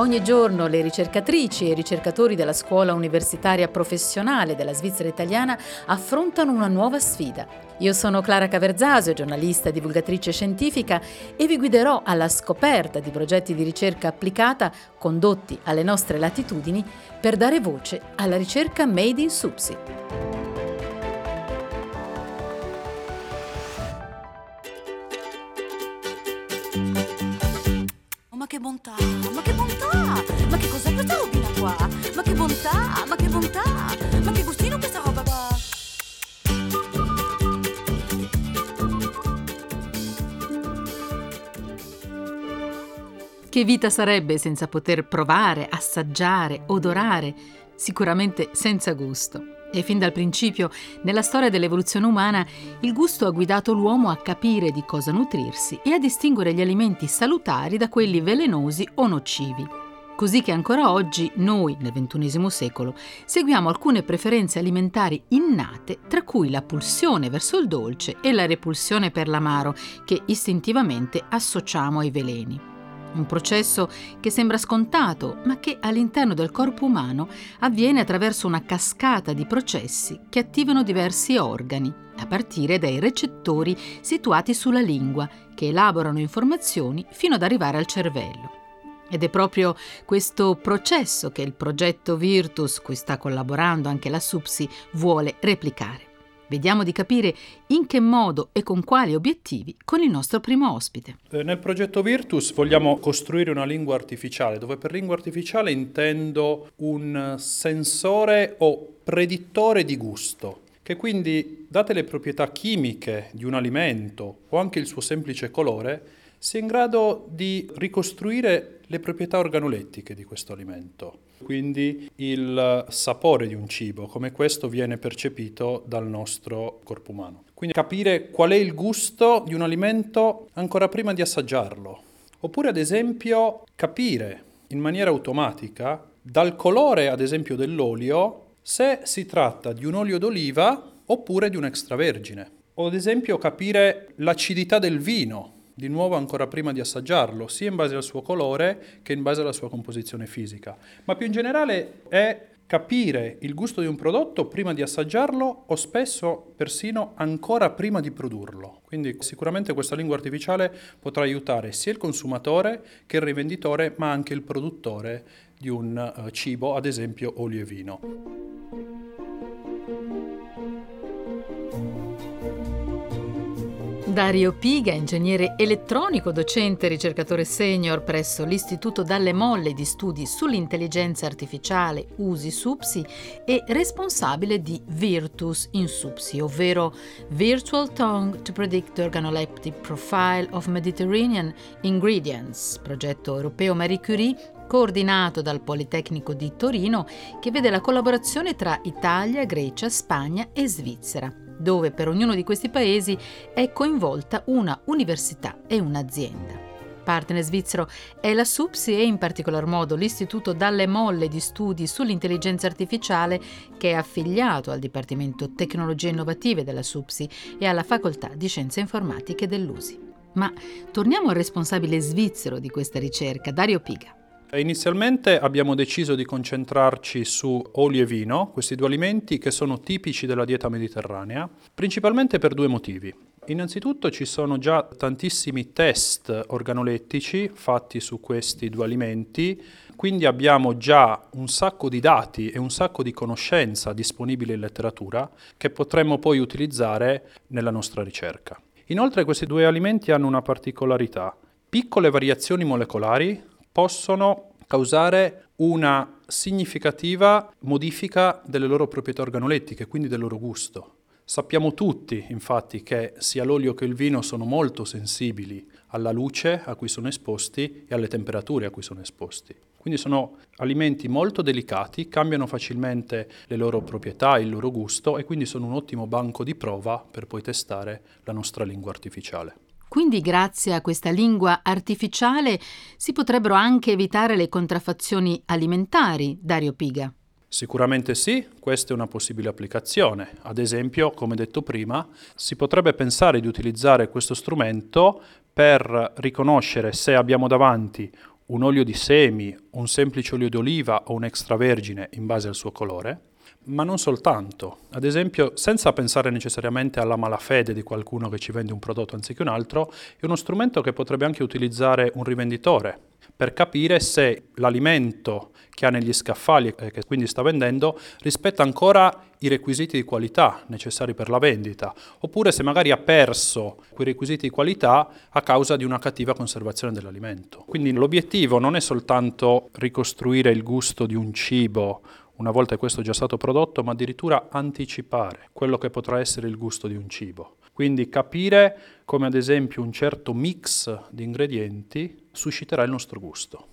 Ogni giorno le ricercatrici e i ricercatori della scuola universitaria professionale della Svizzera italiana affrontano una nuova sfida. Io sono Clara Caverzasio, giornalista e divulgatrice scientifica e vi guiderò alla scoperta di progetti di ricerca applicata condotti alle nostre latitudini per dare voce alla ricerca made in Supsi. Bontà, ma che bontà! Ma che cos'è questa robina qua? Ma che bontà, ma che bontà! Ma che gustino questa roba qua! Che vita sarebbe senza poter provare, assaggiare, odorare, sicuramente senza gusto. E fin dal principio, nella storia dell'evoluzione umana, il gusto ha guidato l'uomo a capire di cosa nutrirsi e a distinguere gli alimenti salutari da quelli velenosi o nocivi. Così che ancora oggi noi, nel XXI secolo, seguiamo alcune preferenze alimentari innate, tra cui la pulsione verso il dolce e la repulsione per l'amaro, che istintivamente associamo ai veleni. Un processo che sembra scontato, ma che all'interno del corpo umano avviene attraverso una cascata di processi che attivano diversi organi, a partire dai recettori situati sulla lingua, che elaborano informazioni fino ad arrivare al cervello. Ed è proprio questo processo che il progetto Virtus, cui sta collaborando anche la SUPSI, vuole replicare. Vediamo di capire in che modo e con quali obiettivi con il nostro primo ospite. Eh, nel progetto Virtus vogliamo costruire una lingua artificiale, dove per lingua artificiale intendo un sensore o predittore di gusto, che quindi, date le proprietà chimiche di un alimento o anche il suo semplice colore, sia in grado di ricostruire le proprietà organolettiche di questo alimento quindi il sapore di un cibo, come questo viene percepito dal nostro corpo umano. Quindi capire qual è il gusto di un alimento ancora prima di assaggiarlo. Oppure ad esempio capire in maniera automatica dal colore ad esempio dell'olio se si tratta di un olio d'oliva oppure di un extravergine. O ad esempio capire l'acidità del vino di nuovo ancora prima di assaggiarlo, sia in base al suo colore che in base alla sua composizione fisica. Ma più in generale è capire il gusto di un prodotto prima di assaggiarlo o spesso persino ancora prima di produrlo. Quindi sicuramente questa lingua artificiale potrà aiutare sia il consumatore che il rivenditore, ma anche il produttore di un uh, cibo, ad esempio olio e vino. Dario Piga, ingegnere elettronico, docente e ricercatore senior presso l'Istituto Dalle Molle di Studi sull'Intelligenza Artificiale USI SUPSI e responsabile di Virtus in SUPSI, ovvero Virtual Tongue to Predict the Organoleptic Profile of Mediterranean Ingredients, progetto europeo Marie Curie coordinato dal Politecnico di Torino, che vede la collaborazione tra Italia, Grecia, Spagna e Svizzera dove per ognuno di questi paesi è coinvolta una università e un'azienda. Partner svizzero è la SUPSI e in particolar modo l'Istituto Dalle Molle di Studi sull'Intelligenza Artificiale che è affiliato al Dipartimento Tecnologie Innovative della SUPSI e alla Facoltà di Scienze Informatiche dell'USI. Ma torniamo al responsabile svizzero di questa ricerca, Dario Piga. Inizialmente abbiamo deciso di concentrarci su olio e vino, questi due alimenti che sono tipici della dieta mediterranea, principalmente per due motivi. Innanzitutto ci sono già tantissimi test organolettici fatti su questi due alimenti, quindi abbiamo già un sacco di dati e un sacco di conoscenza disponibile in letteratura che potremmo poi utilizzare nella nostra ricerca. Inoltre questi due alimenti hanno una particolarità. Piccole variazioni molecolari possono causare una significativa modifica delle loro proprietà organolettiche, quindi del loro gusto. Sappiamo tutti, infatti, che sia l'olio che il vino sono molto sensibili alla luce a cui sono esposti e alle temperature a cui sono esposti. Quindi sono alimenti molto delicati, cambiano facilmente le loro proprietà, il loro gusto e quindi sono un ottimo banco di prova per poi testare la nostra lingua artificiale. Quindi grazie a questa lingua artificiale si potrebbero anche evitare le contraffazioni alimentari, Dario Piga. Sicuramente sì, questa è una possibile applicazione. Ad esempio, come detto prima, si potrebbe pensare di utilizzare questo strumento per riconoscere se abbiamo davanti un olio di semi, un semplice olio d'oliva o un extravergine in base al suo colore, ma non soltanto. Ad esempio, senza pensare necessariamente alla malafede di qualcuno che ci vende un prodotto anziché un altro, è uno strumento che potrebbe anche utilizzare un rivenditore per capire se l'alimento che ha negli scaffali e che quindi sta vendendo rispetta ancora i requisiti di qualità necessari per la vendita, oppure se magari ha perso quei requisiti di qualità a causa di una cattiva conservazione dell'alimento. Quindi l'obiettivo non è soltanto ricostruire il gusto di un cibo una volta questo già stato prodotto, ma addirittura anticipare quello che potrà essere il gusto di un cibo. Quindi capire come ad esempio un certo mix di ingredienti susciterà il nostro gusto.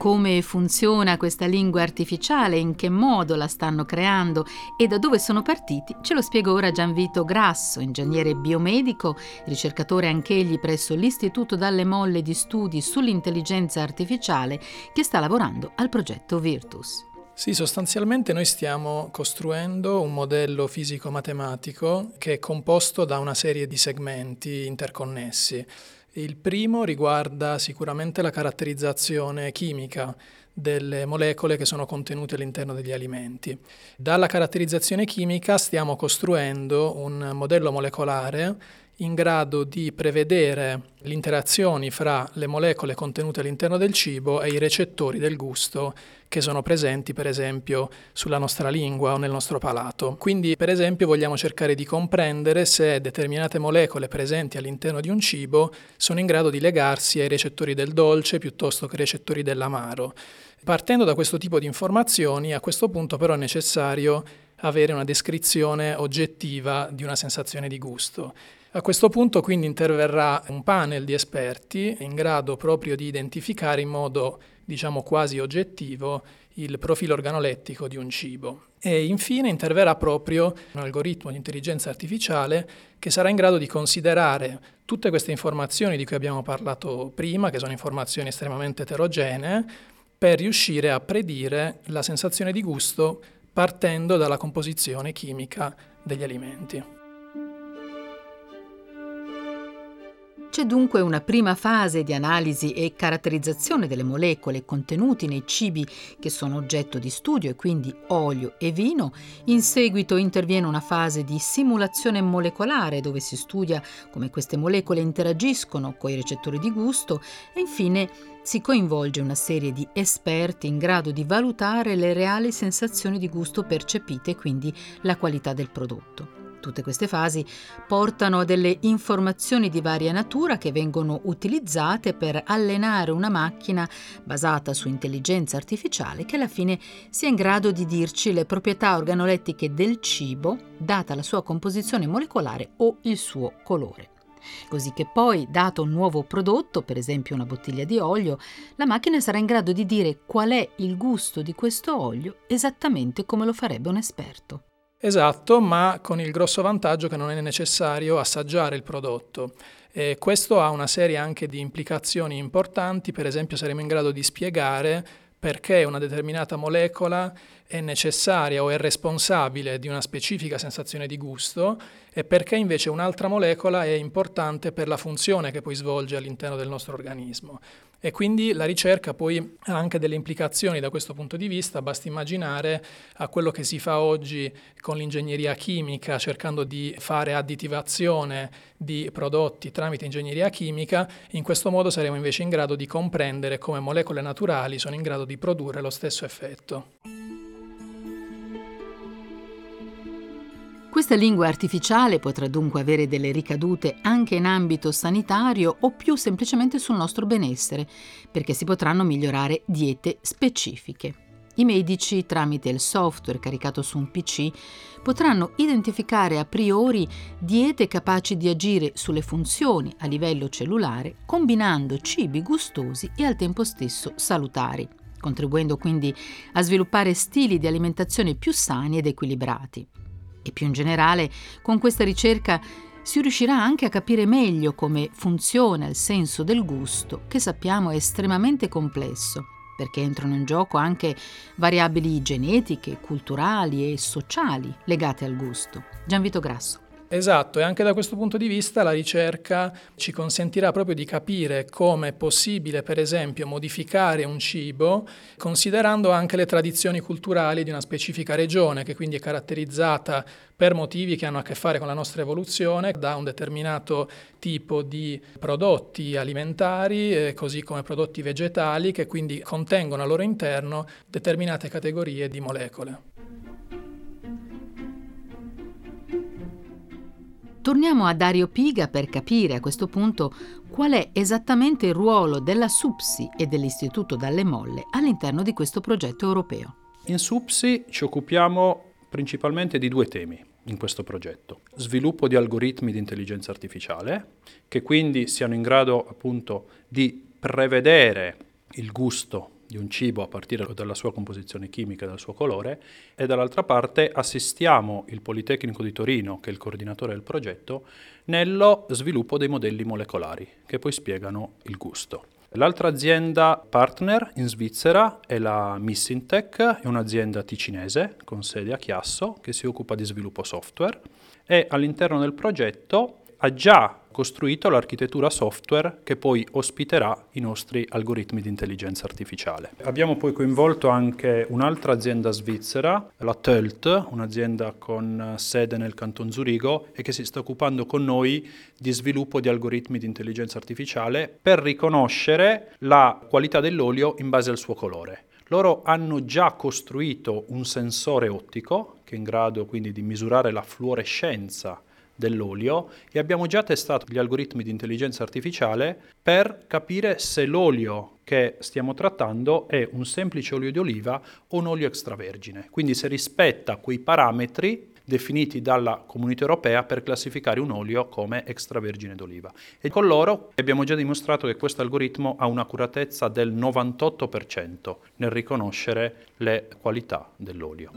Come funziona questa lingua artificiale, in che modo la stanno creando e da dove sono partiti, ce lo spiega ora Gianvito Grasso, ingegnere biomedico, ricercatore anch'egli presso l'Istituto Dalle Molle di Studi sull'Intelligenza Artificiale, che sta lavorando al progetto Virtus. Sì, sostanzialmente noi stiamo costruendo un modello fisico-matematico che è composto da una serie di segmenti interconnessi. Il primo riguarda sicuramente la caratterizzazione chimica delle molecole che sono contenute all'interno degli alimenti. Dalla caratterizzazione chimica stiamo costruendo un modello molecolare in grado di prevedere le interazioni fra le molecole contenute all'interno del cibo e i recettori del gusto che sono presenti per esempio sulla nostra lingua o nel nostro palato. Quindi per esempio vogliamo cercare di comprendere se determinate molecole presenti all'interno di un cibo sono in grado di legarsi ai recettori del dolce piuttosto che ai recettori dell'amaro. Partendo da questo tipo di informazioni, a questo punto però è necessario avere una descrizione oggettiva di una sensazione di gusto. A questo punto quindi interverrà un panel di esperti in grado proprio di identificare in modo diciamo quasi oggettivo il profilo organolettico di un cibo. E infine interverrà proprio un algoritmo di intelligenza artificiale che sarà in grado di considerare tutte queste informazioni di cui abbiamo parlato prima, che sono informazioni estremamente eterogenee, per riuscire a predire la sensazione di gusto partendo dalla composizione chimica degli alimenti. C'è dunque una prima fase di analisi e caratterizzazione delle molecole contenuti nei cibi che sono oggetto di studio e quindi olio e vino. In seguito interviene una fase di simulazione molecolare dove si studia come queste molecole interagiscono con i recettori di gusto e infine si coinvolge una serie di esperti in grado di valutare le reali sensazioni di gusto percepite e quindi la qualità del prodotto. Tutte queste fasi portano a delle informazioni di varia natura che vengono utilizzate per allenare una macchina basata su intelligenza artificiale che alla fine sia in grado di dirci le proprietà organolettiche del cibo, data la sua composizione molecolare o il suo colore. Così che poi, dato un nuovo prodotto, per esempio una bottiglia di olio, la macchina sarà in grado di dire qual è il gusto di questo olio esattamente come lo farebbe un esperto. Esatto, ma con il grosso vantaggio che non è necessario assaggiare il prodotto. E questo ha una serie anche di implicazioni importanti, per esempio saremo in grado di spiegare perché una determinata molecola è necessaria o è responsabile di una specifica sensazione di gusto e perché invece un'altra molecola è importante per la funzione che poi svolge all'interno del nostro organismo. E quindi la ricerca poi ha anche delle implicazioni da questo punto di vista, basta immaginare a quello che si fa oggi con l'ingegneria chimica, cercando di fare additivazione di prodotti tramite ingegneria chimica, in questo modo saremo invece in grado di comprendere come molecole naturali sono in grado di produrre lo stesso effetto. Questa lingua artificiale potrà dunque avere delle ricadute anche in ambito sanitario o più semplicemente sul nostro benessere, perché si potranno migliorare diete specifiche. I medici, tramite il software caricato su un PC, potranno identificare a priori diete capaci di agire sulle funzioni a livello cellulare, combinando cibi gustosi e al tempo stesso salutari, contribuendo quindi a sviluppare stili di alimentazione più sani ed equilibrati. E più in generale, con questa ricerca si riuscirà anche a capire meglio come funziona il senso del gusto, che sappiamo è estremamente complesso, perché entrano in gioco anche variabili genetiche, culturali e sociali legate al gusto. Gianvito Grasso. Esatto, e anche da questo punto di vista la ricerca ci consentirà proprio di capire come è possibile, per esempio, modificare un cibo considerando anche le tradizioni culturali di una specifica regione, che quindi è caratterizzata per motivi che hanno a che fare con la nostra evoluzione, da un determinato tipo di prodotti alimentari, eh, così come prodotti vegetali, che quindi contengono al loro interno determinate categorie di molecole. Torniamo a Dario Piga per capire a questo punto qual è esattamente il ruolo della SUPSI e dell'Istituto Dalle Molle all'interno di questo progetto europeo. In SUPSI ci occupiamo principalmente di due temi in questo progetto. Sviluppo di algoritmi di intelligenza artificiale, che quindi siano in grado appunto di prevedere il gusto di un cibo a partire dalla sua composizione chimica dal suo colore e dall'altra parte assistiamo il Politecnico di Torino, che è il coordinatore del progetto, nello sviluppo dei modelli molecolari che poi spiegano il gusto. L'altra azienda partner in Svizzera è la Missintech, è un'azienda ticinese con sede a Chiasso che si occupa di sviluppo software e all'interno del progetto ha già costruito l'architettura software che poi ospiterà i nostri algoritmi di intelligenza artificiale. Abbiamo poi coinvolto anche un'altra azienda svizzera, la Tölt, un'azienda con sede nel canton Zurigo e che si sta occupando con noi di sviluppo di algoritmi di intelligenza artificiale per riconoscere la qualità dell'olio in base al suo colore. Loro hanno già costruito un sensore ottico che è in grado quindi di misurare la fluorescenza dell'olio e abbiamo già testato gli algoritmi di intelligenza artificiale per capire se l'olio che stiamo trattando è un semplice olio di oliva o un olio extravergine. Quindi se rispetta quei parametri definiti dalla comunità europea per classificare un olio come extravergine d'oliva. E con loro abbiamo già dimostrato che questo algoritmo ha un'accuratezza del 98% nel riconoscere le qualità dell'olio.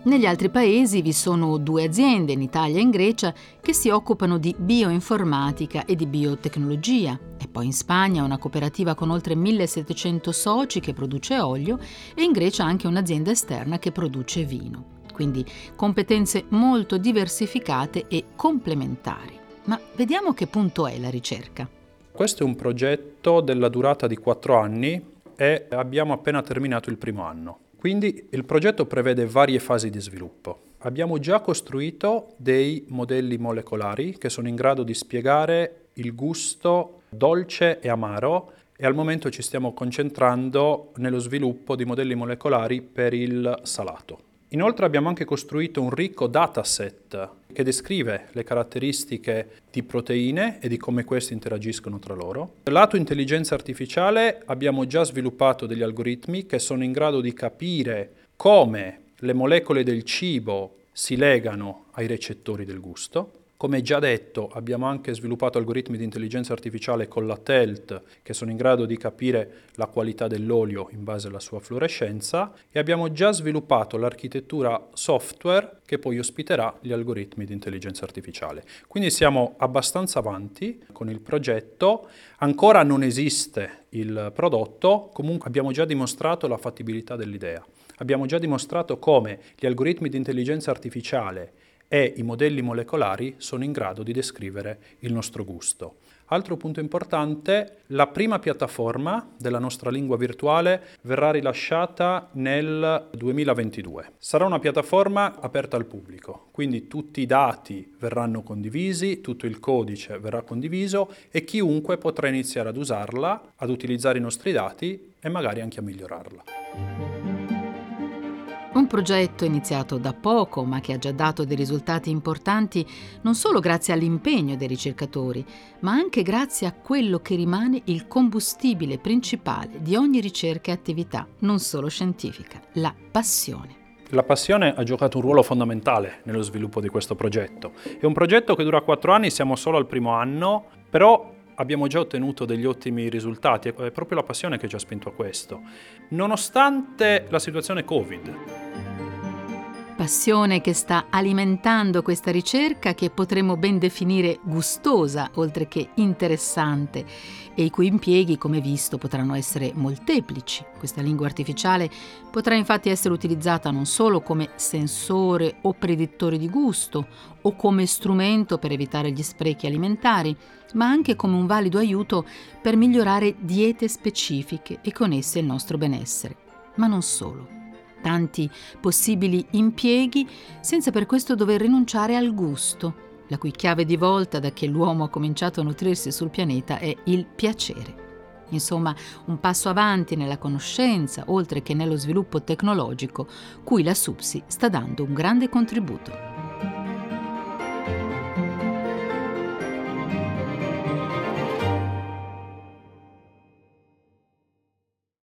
Negli altri paesi vi sono due aziende, in Italia e in Grecia, che si occupano di bioinformatica e di biotecnologia. E poi in Spagna una cooperativa con oltre 1700 soci che produce olio e in Grecia anche un'azienda esterna che produce vino. Quindi competenze molto diversificate e complementari. Ma vediamo che punto è la ricerca. Questo è un progetto della durata di quattro anni e abbiamo appena terminato il primo anno. Quindi il progetto prevede varie fasi di sviluppo. Abbiamo già costruito dei modelli molecolari che sono in grado di spiegare il gusto dolce e amaro e al momento ci stiamo concentrando nello sviluppo di modelli molecolari per il salato. Inoltre abbiamo anche costruito un ricco dataset che descrive le caratteristiche di proteine e di come queste interagiscono tra loro. Dal lato intelligenza artificiale abbiamo già sviluppato degli algoritmi che sono in grado di capire come le molecole del cibo si legano ai recettori del gusto come già detto, abbiamo anche sviluppato algoritmi di intelligenza artificiale con la TELT che sono in grado di capire la qualità dell'olio in base alla sua fluorescenza e abbiamo già sviluppato l'architettura software che poi ospiterà gli algoritmi di intelligenza artificiale. Quindi siamo abbastanza avanti con il progetto, ancora non esiste il prodotto, comunque abbiamo già dimostrato la fattibilità dell'idea. Abbiamo già dimostrato come gli algoritmi di intelligenza artificiale e i modelli molecolari sono in grado di descrivere il nostro gusto. Altro punto importante, la prima piattaforma della nostra lingua virtuale verrà rilasciata nel 2022. Sarà una piattaforma aperta al pubblico, quindi tutti i dati verranno condivisi, tutto il codice verrà condiviso e chiunque potrà iniziare ad usarla, ad utilizzare i nostri dati e magari anche a migliorarla. Un progetto iniziato da poco ma che ha già dato dei risultati importanti non solo grazie all'impegno dei ricercatori, ma anche grazie a quello che rimane il combustibile principale di ogni ricerca e attività, non solo scientifica, la passione. La passione ha giocato un ruolo fondamentale nello sviluppo di questo progetto. È un progetto che dura quattro anni, siamo solo al primo anno, però abbiamo già ottenuto degli ottimi risultati, è proprio la passione che ci ha spinto a questo. Nonostante la situazione Covid, passione che sta alimentando questa ricerca che potremmo ben definire gustosa oltre che interessante e i cui impieghi, come visto, potranno essere molteplici. Questa lingua artificiale potrà infatti essere utilizzata non solo come sensore o predittore di gusto o come strumento per evitare gli sprechi alimentari, ma anche come un valido aiuto per migliorare diete specifiche e con esse il nostro benessere. Ma non solo tanti possibili impieghi senza per questo dover rinunciare al gusto, la cui chiave di volta da che l'uomo ha cominciato a nutrirsi sul pianeta è il piacere. Insomma, un passo avanti nella conoscenza, oltre che nello sviluppo tecnologico, cui la SUPSI sta dando un grande contributo.